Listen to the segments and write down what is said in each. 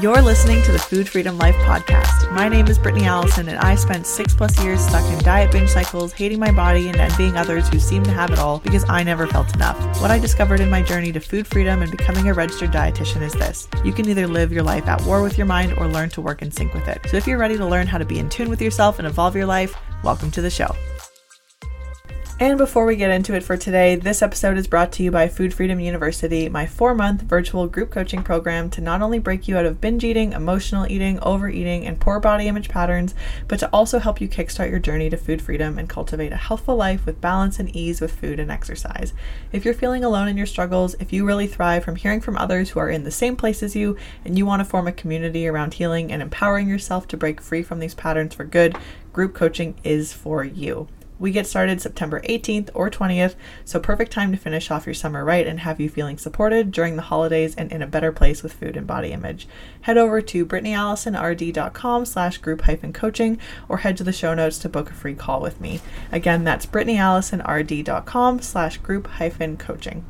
You're listening to the Food Freedom Life podcast. My name is Brittany Allison, and I spent six plus years stuck in diet binge cycles, hating my body and envying others who seem to have it all because I never felt enough. What I discovered in my journey to food freedom and becoming a registered dietitian is this you can either live your life at war with your mind or learn to work in sync with it. So if you're ready to learn how to be in tune with yourself and evolve your life, welcome to the show. And before we get into it for today, this episode is brought to you by Food Freedom University, my four month virtual group coaching program to not only break you out of binge eating, emotional eating, overeating, and poor body image patterns, but to also help you kickstart your journey to food freedom and cultivate a healthful life with balance and ease with food and exercise. If you're feeling alone in your struggles, if you really thrive from hearing from others who are in the same place as you, and you want to form a community around healing and empowering yourself to break free from these patterns for good, group coaching is for you. We get started September 18th or 20th, so perfect time to finish off your summer right and have you feeling supported during the holidays and in a better place with food and body image. Head over to brittanyallisonrd.com slash group hyphen coaching or head to the show notes to book a free call with me. Again, that's brittanyallisonrd.com slash group hyphen coaching.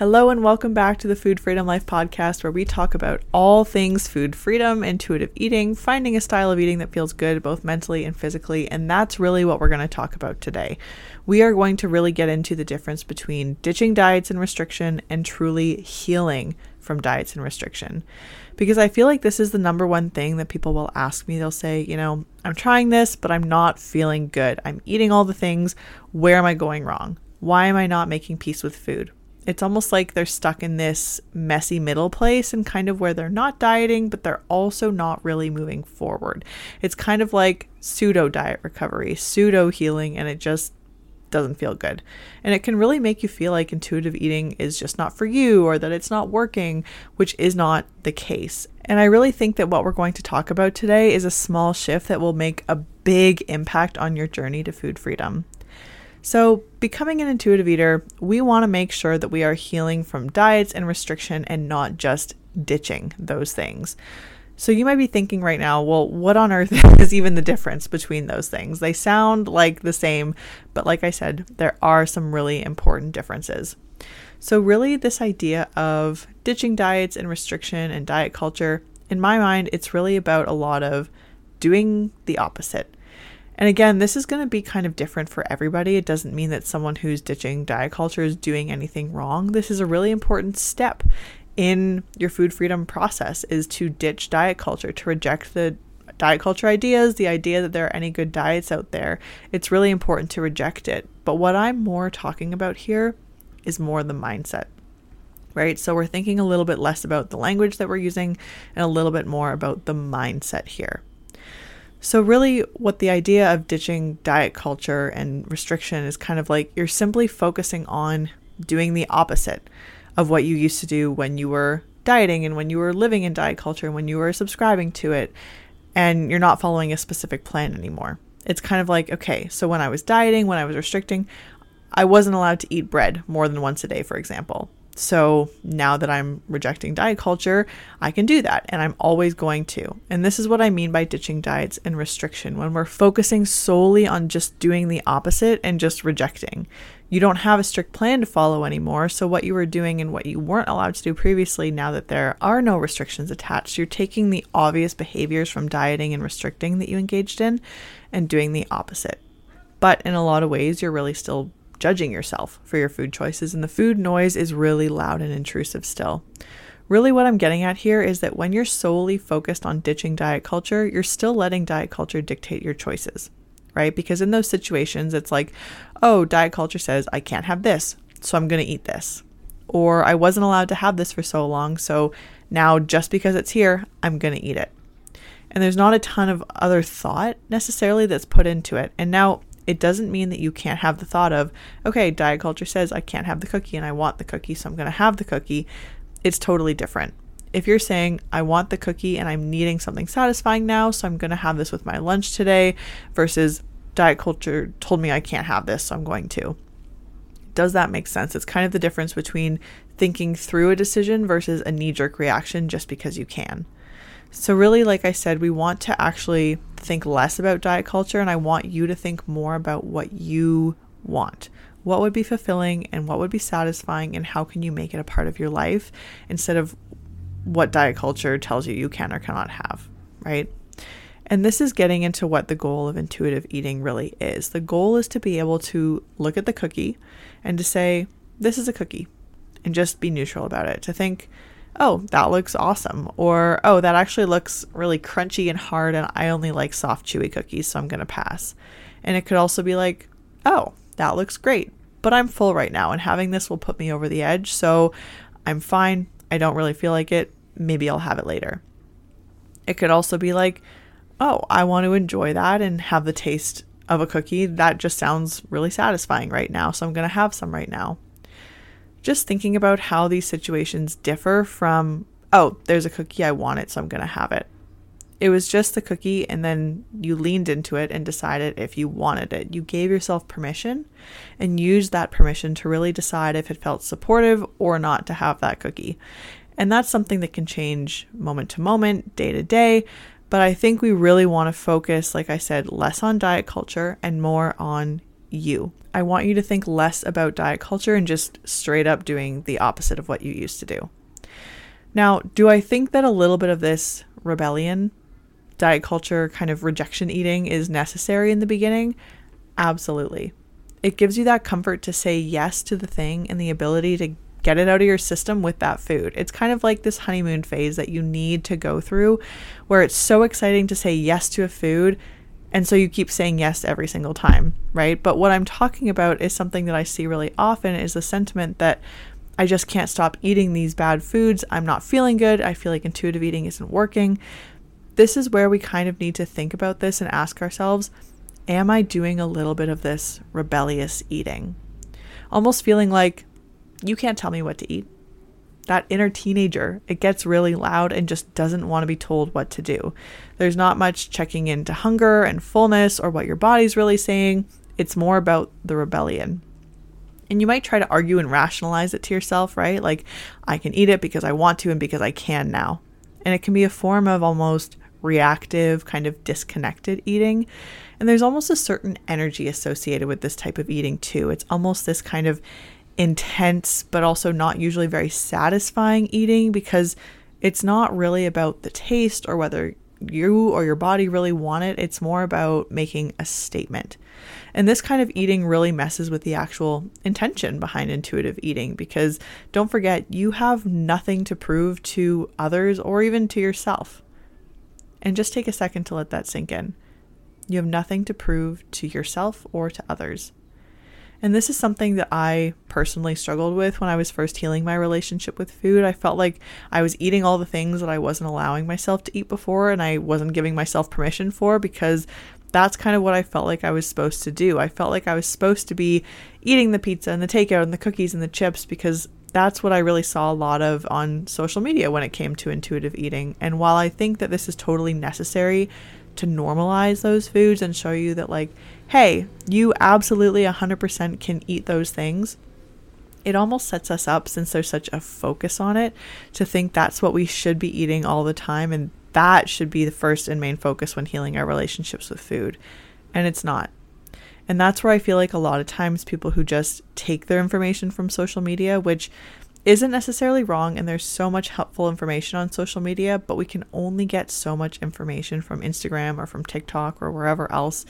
Hello, and welcome back to the Food Freedom Life podcast, where we talk about all things food freedom, intuitive eating, finding a style of eating that feels good both mentally and physically. And that's really what we're going to talk about today. We are going to really get into the difference between ditching diets and restriction and truly healing from diets and restriction. Because I feel like this is the number one thing that people will ask me. They'll say, you know, I'm trying this, but I'm not feeling good. I'm eating all the things. Where am I going wrong? Why am I not making peace with food? It's almost like they're stuck in this messy middle place and kind of where they're not dieting, but they're also not really moving forward. It's kind of like pseudo diet recovery, pseudo healing, and it just doesn't feel good. And it can really make you feel like intuitive eating is just not for you or that it's not working, which is not the case. And I really think that what we're going to talk about today is a small shift that will make a big impact on your journey to food freedom. So, becoming an intuitive eater, we want to make sure that we are healing from diets and restriction and not just ditching those things. So, you might be thinking right now, well, what on earth is even the difference between those things? They sound like the same, but like I said, there are some really important differences. So, really, this idea of ditching diets and restriction and diet culture, in my mind, it's really about a lot of doing the opposite. And again, this is going to be kind of different for everybody. It doesn't mean that someone who's ditching diet culture is doing anything wrong. This is a really important step in your food freedom process is to ditch diet culture, to reject the diet culture ideas, the idea that there are any good diets out there. It's really important to reject it. But what I'm more talking about here is more the mindset. Right? So we're thinking a little bit less about the language that we're using and a little bit more about the mindset here. So, really, what the idea of ditching diet culture and restriction is kind of like you're simply focusing on doing the opposite of what you used to do when you were dieting and when you were living in diet culture and when you were subscribing to it, and you're not following a specific plan anymore. It's kind of like, okay, so when I was dieting, when I was restricting, I wasn't allowed to eat bread more than once a day, for example. So now that I'm rejecting diet culture, I can do that and I'm always going to. And this is what I mean by ditching diets and restriction when we're focusing solely on just doing the opposite and just rejecting. You don't have a strict plan to follow anymore, so what you were doing and what you weren't allowed to do previously, now that there are no restrictions attached, you're taking the obvious behaviors from dieting and restricting that you engaged in and doing the opposite. But in a lot of ways, you're really still judging yourself for your food choices, and the food noise is really loud and intrusive still. Really, what I'm getting at here is that when you're solely focused on ditching diet culture, you're still letting diet culture dictate your choices, right? Because in those situations, it's like, oh, diet culture says I can't have this, so I'm going to eat this. Or I wasn't allowed to have this for so long, so now just because it's here, I'm going to eat it. And there's not a ton of other thought necessarily that's put into it. And now, it doesn't mean that you can't have the thought of, okay, diet culture says I can't have the cookie and I want the cookie, so I'm going to have the cookie. It's totally different. If you're saying, I want the cookie and I'm needing something satisfying now, so I'm going to have this with my lunch today, versus diet culture told me I can't have this, so I'm going to. Does that make sense? It's kind of the difference between thinking through a decision versus a knee jerk reaction just because you can. So, really, like I said, we want to actually think less about diet culture, and I want you to think more about what you want. What would be fulfilling and what would be satisfying, and how can you make it a part of your life instead of what diet culture tells you you can or cannot have, right? And this is getting into what the goal of intuitive eating really is. The goal is to be able to look at the cookie and to say, this is a cookie, and just be neutral about it. To think, oh, that looks awesome. Or, oh, that actually looks really crunchy and hard, and I only like soft, chewy cookies, so I'm going to pass. And it could also be like, oh, that looks great, but I'm full right now, and having this will put me over the edge, so I'm fine. I don't really feel like it. Maybe I'll have it later. It could also be like, oh, I want to enjoy that and have the taste of a cookie. That just sounds really satisfying right now, so I'm going to have some right now. Just thinking about how these situations differ from, oh, there's a cookie, I want it, so I'm going to have it. It was just the cookie, and then you leaned into it and decided if you wanted it. You gave yourself permission and used that permission to really decide if it felt supportive or not to have that cookie. And that's something that can change moment to moment, day to day, but I think we really want to focus, like I said, less on diet culture and more on you. I want you to think less about diet culture and just straight up doing the opposite of what you used to do. Now, do I think that a little bit of this rebellion, diet culture, kind of rejection eating is necessary in the beginning? Absolutely. It gives you that comfort to say yes to the thing and the ability to get it out of your system with that food. It's kind of like this honeymoon phase that you need to go through where it's so exciting to say yes to a food. And so you keep saying yes every single time, right? But what I'm talking about is something that I see really often is the sentiment that I just can't stop eating these bad foods. I'm not feeling good. I feel like intuitive eating isn't working. This is where we kind of need to think about this and ask ourselves Am I doing a little bit of this rebellious eating? Almost feeling like you can't tell me what to eat. That inner teenager, it gets really loud and just doesn't want to be told what to do. There's not much checking into hunger and fullness or what your body's really saying. It's more about the rebellion. And you might try to argue and rationalize it to yourself, right? Like, I can eat it because I want to and because I can now. And it can be a form of almost reactive, kind of disconnected eating. And there's almost a certain energy associated with this type of eating, too. It's almost this kind of intense, but also not usually very satisfying eating because it's not really about the taste or whether you or your body really want it. It's more about making a statement. And this kind of eating really messes with the actual intention behind intuitive eating because don't forget, you have nothing to prove to others or even to yourself. And just take a second to let that sink in. You have nothing to prove to yourself or to others. And this is something that I personally struggled with when I was first healing my relationship with food. I felt like I was eating all the things that I wasn't allowing myself to eat before and I wasn't giving myself permission for because that's kind of what I felt like I was supposed to do. I felt like I was supposed to be eating the pizza and the takeout and the cookies and the chips because that's what I really saw a lot of on social media when it came to intuitive eating. And while I think that this is totally necessary to normalize those foods and show you that, like, hey, you absolutely 100% can eat those things, it almost sets us up, since there's such a focus on it, to think that's what we should be eating all the time. And that should be the first and main focus when healing our relationships with food. And it's not. And that's where I feel like a lot of times people who just take their information from social media, which isn't necessarily wrong, and there's so much helpful information on social media, but we can only get so much information from Instagram or from TikTok or wherever else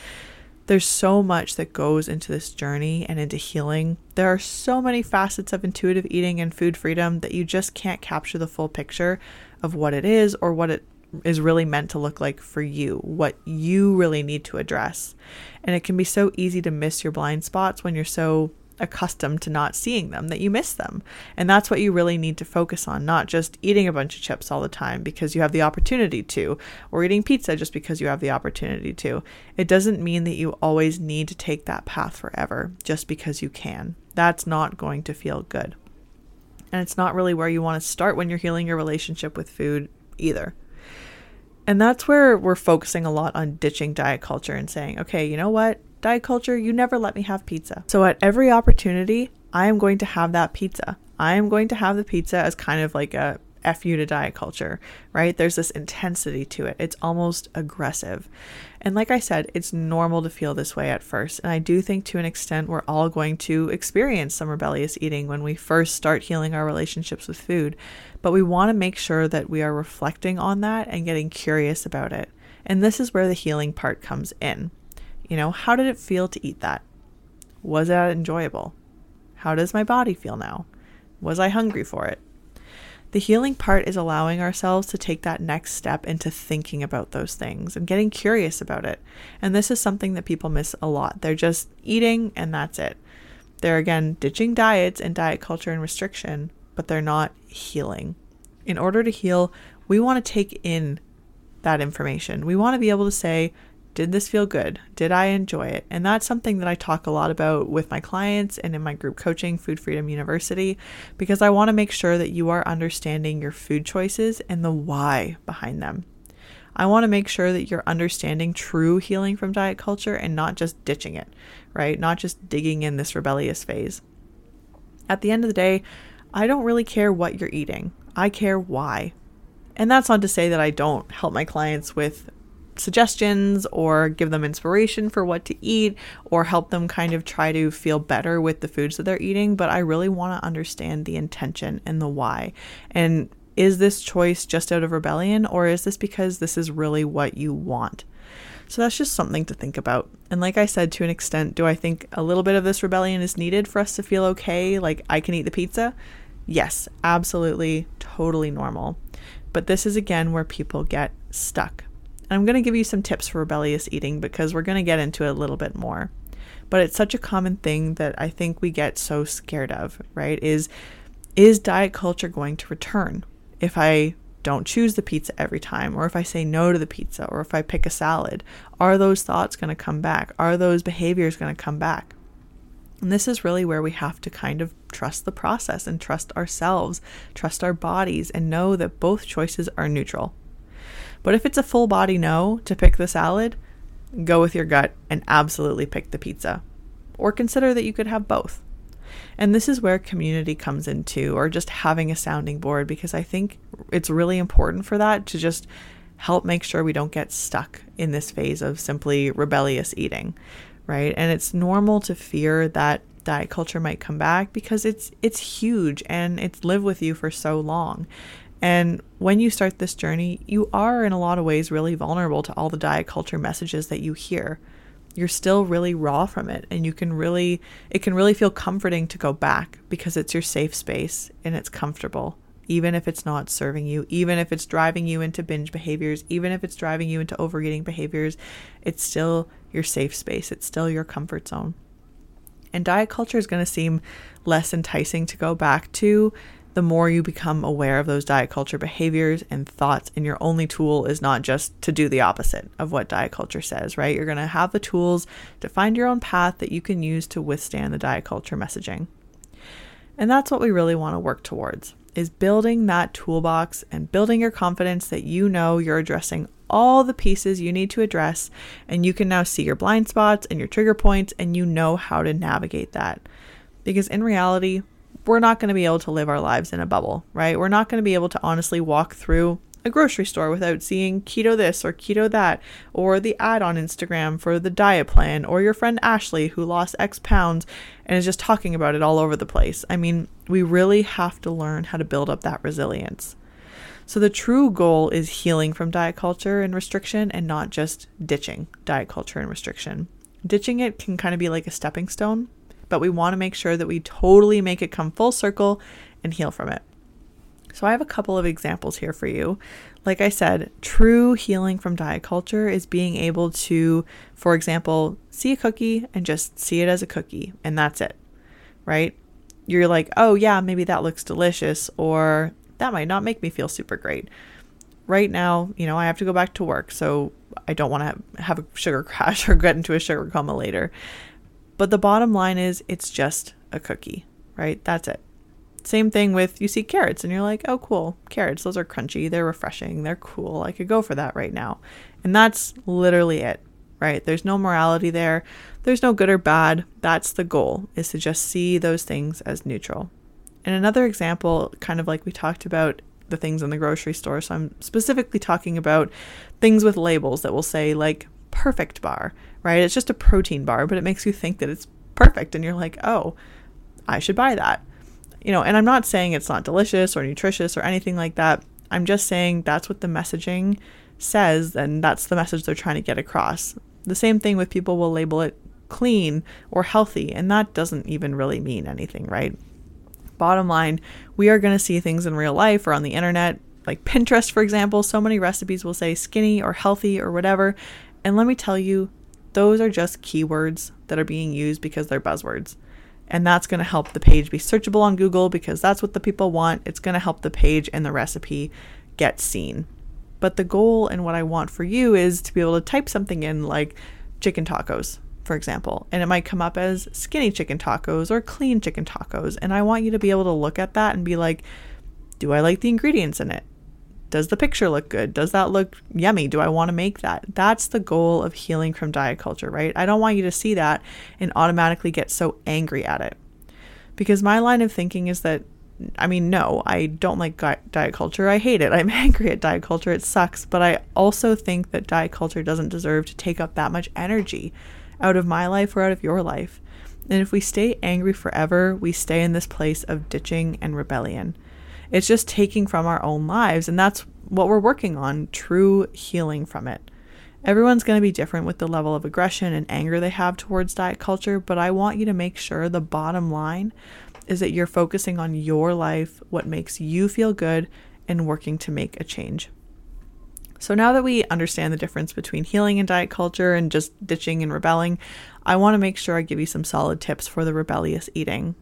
there's so much that goes into this journey and into healing. There are so many facets of intuitive eating and food freedom that you just can't capture the full picture of what it is or what it is really meant to look like for you, what you really need to address. And it can be so easy to miss your blind spots when you're so accustomed to not seeing them that you miss them. And that's what you really need to focus on, not just eating a bunch of chips all the time because you have the opportunity to, or eating pizza just because you have the opportunity to. It doesn't mean that you always need to take that path forever just because you can. That's not going to feel good. And it's not really where you want to start when you're healing your relationship with food either. And that's where we're focusing a lot on ditching diet culture and saying, okay, you know what? Diet culture, you never let me have pizza. So at every opportunity, I am going to have that pizza. I am going to have the pizza as kind of like a F you to diet culture, right? There's this intensity to it. It's almost aggressive. And like I said, it's normal to feel this way at first. And I do think to an extent we're all going to experience some rebellious eating when we first start healing our relationships with food. But we want to make sure that we are reflecting on that and getting curious about it. And this is where the healing part comes in. You know, how did it feel to eat that? Was that enjoyable? How does my body feel now? Was I hungry for it? The healing part is allowing ourselves to take that next step into thinking about those things and getting curious about it. And this is something that people miss a lot. They're just eating and that's it. They're again ditching diets and diet culture and restriction, but they're not healing. In order to heal, we want to take in that information. We want to be able to say, did this feel good? Did I enjoy it? And that's something that I talk a lot about with my clients and in my group coaching, Food Freedom University, because I want to make sure that you are understanding your food choices and the why behind them. I want to make sure that you're understanding true healing from diet culture and not just ditching it, right? Not just digging in this rebellious phase. At the end of the day, I don't really care what you're eating. I care why. And that's not to say that I don't help my clients with suggestions or give them inspiration for what to eat or help them kind of try to feel better with the foods that they're eating, but I really want to understand the intention and the why. And is this choice just out of rebellion or is this because this is really what you want? So that's just something to think about. And like I said, to an extent, do I think a little bit of this rebellion is needed for us to feel okay? Like I can eat the pizza? Yes, absolutely, totally normal. But this is again where people get stuck and I'm going to give you some tips for rebellious eating because we're going to get into it a little bit more. But it's such a common thing that I think we get so scared of, right? Is is diet culture going to return if I don't choose the pizza every time, or if I say no to the pizza, or if I pick a salad? Are those thoughts going to come back? Are those behaviors going to come back? And this is really where we have to kind of trust the process and trust ourselves, trust our bodies, and know that both choices are neutral. But if it's a full body no to pick the salad, go with your gut and absolutely pick the pizza. Or consider that you could have both. And this is where community comes into, or just having a sounding board, because I think it's really important for that to just help make sure we don't get stuck in this phase of simply rebellious eating, right? And it's normal to fear that diet culture might come back because it's it's huge and it's lived with you for so long. And when you start this journey, you are in a lot of ways really vulnerable to all the diet culture messages that you hear. You're still really raw from it and you can really it can really feel comforting to go back because it's your safe space and it's comfortable even if it's not serving you, even if it's driving you into binge behaviors, even if it's driving you into overeating behaviors, it's still your safe space. It's still your comfort zone. And diet culture is going to seem less enticing to go back to the more you become aware of those diet culture behaviors and thoughts. And your only tool is not just to do the opposite of what diet culture says, right? You're going to have the tools to find your own path that you can use to withstand the diet culture messaging. And that's what we really want to work towards is building that toolbox and building your confidence that you know you're addressing all the pieces you need to address and you can now see your blind spots and your trigger points and you know how to navigate that. Because in reality, we're not going to be able to live our lives in a bubble, right? We're not going to be able to honestly walk through a grocery store without seeing keto this or keto that, or the ad on Instagram for the diet plan, or your friend Ashley who lost X pounds and is just talking about it all over the place. I mean, we really have to learn how to build up that resilience. So, the true goal is healing from diet culture and restriction and not just ditching diet culture and restriction. Ditching it can kind of be like a stepping stone, but we want to make sure that we totally make it come full circle and heal from it. So, I have a couple of examples here for you. Like I said, true healing from diet culture is being able to, for example, see a cookie and just see it as a cookie, and that's it, right? You're like, oh, yeah, maybe that looks delicious, or that might not make me feel super great. Right now, you know, I have to go back to work, so I don't want to have a sugar crash or get into a sugar coma later. But the bottom line is it's just a cookie, right? That's it. Same thing with you see carrots and you're like, oh, cool, carrots, those are crunchy, they're refreshing, they're cool. I could go for that right now. And that's literally it, right? There's no morality there, there's no good or bad. That's the goal, is to just see those things as neutral. And another example, kind of like we talked about the things in the grocery store. So I'm specifically talking about things with labels that will say like perfect bar, right? It's just a protein bar, but it makes you think that it's perfect and you're like, "Oh, I should buy that." You know, and I'm not saying it's not delicious or nutritious or anything like that. I'm just saying that's what the messaging says and that's the message they're trying to get across. The same thing with people will label it clean or healthy, and that doesn't even really mean anything, right? Bottom line, we are going to see things in real life or on the internet, like Pinterest, for example. So many recipes will say skinny or healthy or whatever. And let me tell you, those are just keywords that are being used because they're buzzwords. And that's going to help the page be searchable on Google because that's what the people want. It's going to help the page and the recipe get seen. But the goal and what I want for you is to be able to type something in like chicken tacos, for example, and it might come up as skinny chicken tacos or clean chicken tacos. And I want you to be able to look at that and be like, do I like the ingredients in it? Does the picture look good? Does that look yummy? Do I want to make that? That's the goal of healing from diet culture, right? I don't want you to see that and automatically get so angry at it. Because my line of thinking is that I mean, no, I don't like diet culture. I hate it. I'm angry at diet culture. It sucks. But I also think that diet culture doesn't deserve to take up that much energy out of my life or out of your life. And if we stay angry forever, we stay in this place of ditching and rebellion. It's just taking from our own lives. And that's what we're working on true healing from it. Everyone's going to be different with the level of aggression and anger they have towards diet culture, but I want you to make sure the bottom line is that you're focusing on your life, what makes you feel good, and working to make a change. So now that we understand the difference between healing and diet culture and just ditching and rebelling, I want to make sure I give you some solid tips for the rebellious eating.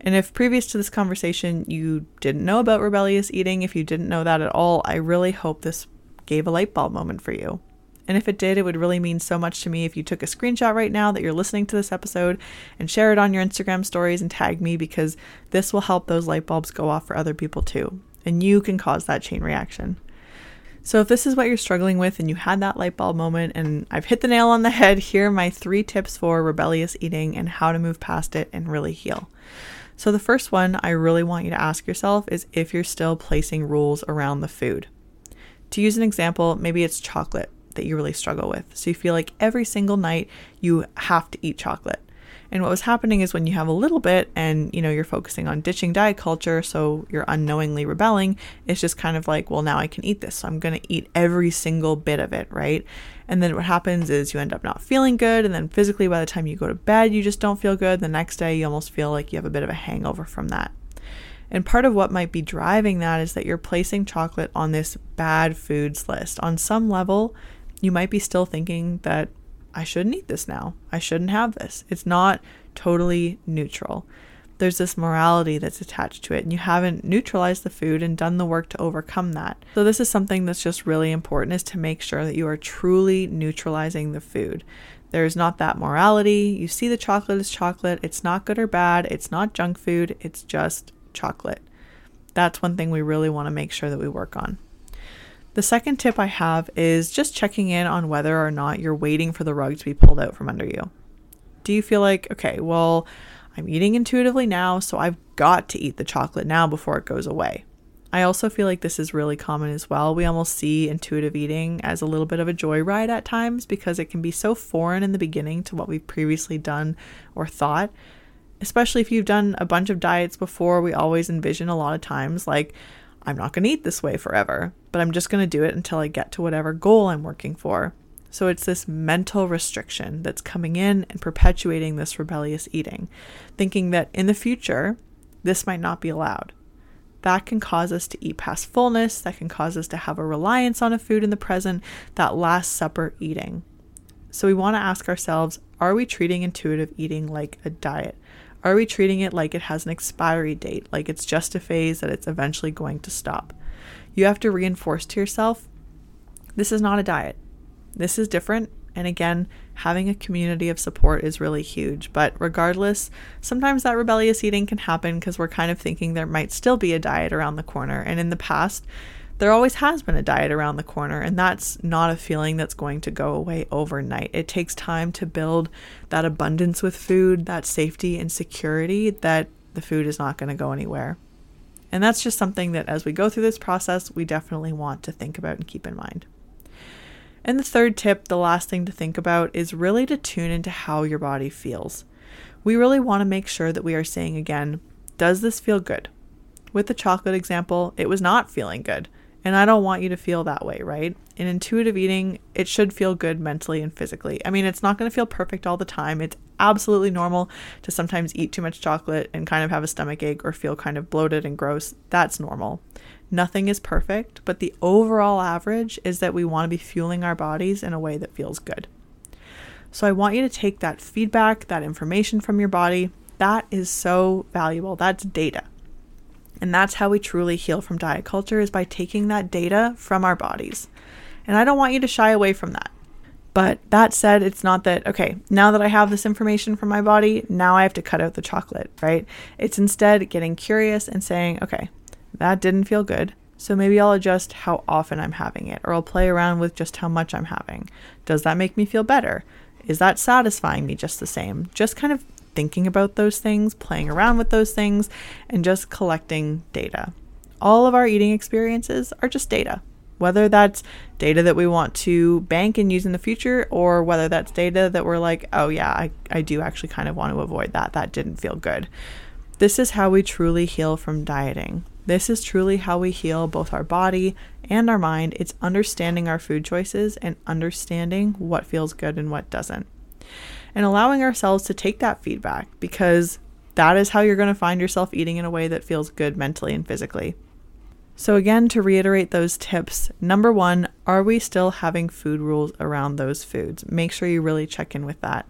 And if previous to this conversation you didn't know about rebellious eating, if you didn't know that at all, I really hope this gave a light bulb moment for you. And if it did, it would really mean so much to me if you took a screenshot right now that you're listening to this episode and share it on your Instagram stories and tag me because this will help those light bulbs go off for other people too. And you can cause that chain reaction. So, if this is what you're struggling with and you had that light bulb moment and I've hit the nail on the head, here are my three tips for rebellious eating and how to move past it and really heal. So, the first one I really want you to ask yourself is if you're still placing rules around the food. To use an example, maybe it's chocolate that you really struggle with. So you feel like every single night you have to eat chocolate. And what was happening is when you have a little bit and you know you're focusing on ditching diet culture, so you're unknowingly rebelling, it's just kind of like, well, now I can eat this. So I'm going to eat every single bit of it, right? And then what happens is you end up not feeling good and then physically by the time you go to bed, you just don't feel good. The next day you almost feel like you have a bit of a hangover from that. And part of what might be driving that is that you're placing chocolate on this bad foods list. On some level, you might be still thinking that I shouldn't eat this now. I shouldn't have this. It's not totally neutral. There's this morality that's attached to it, and you haven't neutralized the food and done the work to overcome that. So, this is something that's just really important is to make sure that you are truly neutralizing the food. There's not that morality. You see the chocolate as chocolate. It's not good or bad. It's not junk food. It's just chocolate. That's one thing we really want to make sure that we work on. The second tip I have is just checking in on whether or not you're waiting for the rug to be pulled out from under you. Do you feel like, okay, well, I'm eating intuitively now, so I've got to eat the chocolate now before it goes away? I also feel like this is really common as well. We almost see intuitive eating as a little bit of a joyride at times because it can be so foreign in the beginning to what we've previously done or thought. Especially if you've done a bunch of diets before, we always envision a lot of times like, I'm not going to eat this way forever, but I'm just going to do it until I get to whatever goal I'm working for. So it's this mental restriction that's coming in and perpetuating this rebellious eating, thinking that in the future, this might not be allowed. That can cause us to eat past fullness, that can cause us to have a reliance on a food in the present, that Last Supper eating. So we want to ask ourselves are we treating intuitive eating like a diet? Are we treating it like it has an expiry date, like it's just a phase that it's eventually going to stop? You have to reinforce to yourself this is not a diet. This is different. And again, having a community of support is really huge. But regardless, sometimes that rebellious eating can happen because we're kind of thinking there might still be a diet around the corner. And in the past, there always has been a diet around the corner, and that's not a feeling that's going to go away overnight. It takes time to build that abundance with food, that safety and security that the food is not going to go anywhere. And that's just something that as we go through this process, we definitely want to think about and keep in mind. And the third tip, the last thing to think about, is really to tune into how your body feels. We really want to make sure that we are saying again, does this feel good? With the chocolate example, it was not feeling good. And I don't want you to feel that way, right? In intuitive eating, it should feel good mentally and physically. I mean, it's not going to feel perfect all the time. It's absolutely normal to sometimes eat too much chocolate and kind of have a stomach ache or feel kind of bloated and gross. That's normal. Nothing is perfect, but the overall average is that we want to be fueling our bodies in a way that feels good. So I want you to take that feedback, that information from your body. That is so valuable. That's data. And that's how we truly heal from diet culture is by taking that data from our bodies. And I don't want you to shy away from that. But that said, it's not that, okay, now that I have this information from my body, now I have to cut out the chocolate, right? It's instead getting curious and saying, okay, that didn't feel good. So maybe I'll adjust how often I'm having it, or I'll play around with just how much I'm having. Does that make me feel better? Is that satisfying me just the same? Just kind of thinking about those things, playing around with those things, and just collecting data. All of our eating experiences are just data, whether that's data that we want to bank and use in the future, or whether that's data that we're like, oh, yeah, I, I do actually kind of want to avoid that. That didn't feel good. This is how we truly heal from dieting. This is truly how we heal both our body and our mind. It's understanding our food choices and understanding what feels good and what doesn't and allowing ourselves to take that feedback because that is how you're going to find yourself eating in a way that feels good mentally and physically. So, again, to reiterate those tips number one, are we still having food rules around those foods? Make sure you really check in with that.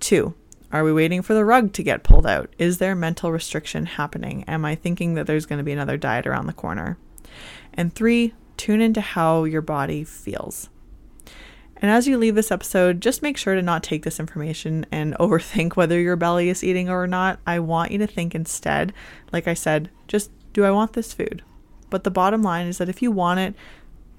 Two, are we waiting for the rug to get pulled out? Is there mental restriction happening? Am I thinking that there's going to be another diet around the corner? And three, tune into how your body feels. And as you leave this episode, just make sure to not take this information and overthink whether your belly is eating or not. I want you to think instead, like I said, just do I want this food? But the bottom line is that if you want it,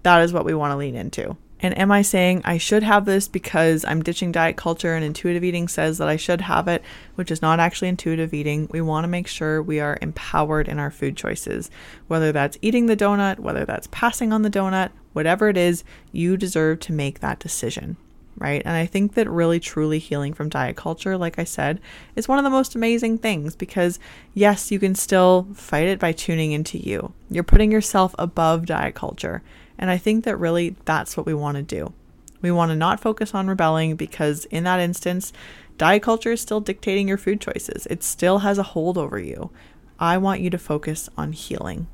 that is what we want to lean into. And am I saying I should have this because I'm ditching diet culture and intuitive eating says that I should have it, which is not actually intuitive eating? We want to make sure we are empowered in our food choices. Whether that's eating the donut, whether that's passing on the donut, whatever it is, you deserve to make that decision. Right. And I think that really truly healing from diet culture, like I said, is one of the most amazing things because, yes, you can still fight it by tuning into you. You're putting yourself above diet culture. And I think that really that's what we want to do. We want to not focus on rebelling because, in that instance, diet culture is still dictating your food choices. It still has a hold over you. I want you to focus on healing.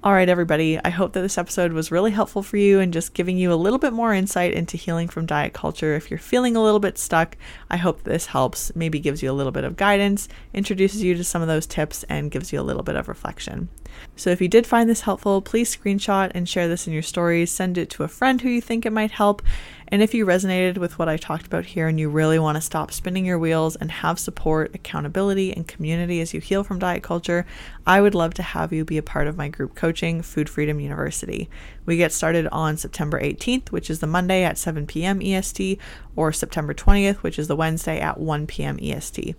All right, everybody, I hope that this episode was really helpful for you and just giving you a little bit more insight into healing from diet culture. If you're feeling a little bit stuck, I hope this helps, maybe gives you a little bit of guidance, introduces you to some of those tips, and gives you a little bit of reflection. So if you did find this helpful, please screenshot and share this in your stories, send it to a friend who you think it might help, and if you resonated with what I talked about here and you really want to stop spinning your wheels and have support, accountability, and community as you heal from diet culture, I would love to have you be a part of my group coaching, Food Freedom University. We get started on September 18th, which is the Monday at 7 p.m. EST, or September 20th, which is the Wednesday at 1 p.m. EST.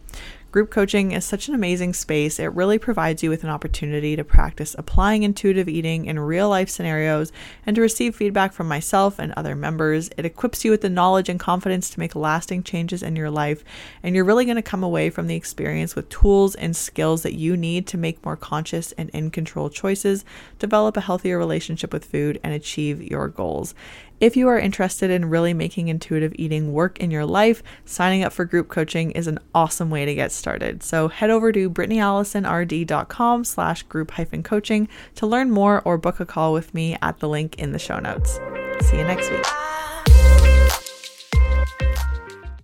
Group coaching is such an amazing space. It really provides you with an opportunity to practice applying intuitive eating in real life scenarios and to receive feedback from myself and other members. It equips you with the knowledge and confidence to make lasting changes in your life, and you're really going to come away from the experience with tools and skills that you need to make more conscious and in control choices, develop a healthier relationship with food, and achieve your goals. If you are interested in really making intuitive eating work in your life, signing up for group coaching is an awesome way to get started. So head over to brittanyallisonrd.com slash group hyphen coaching to learn more or book a call with me at the link in the show notes. See you next week.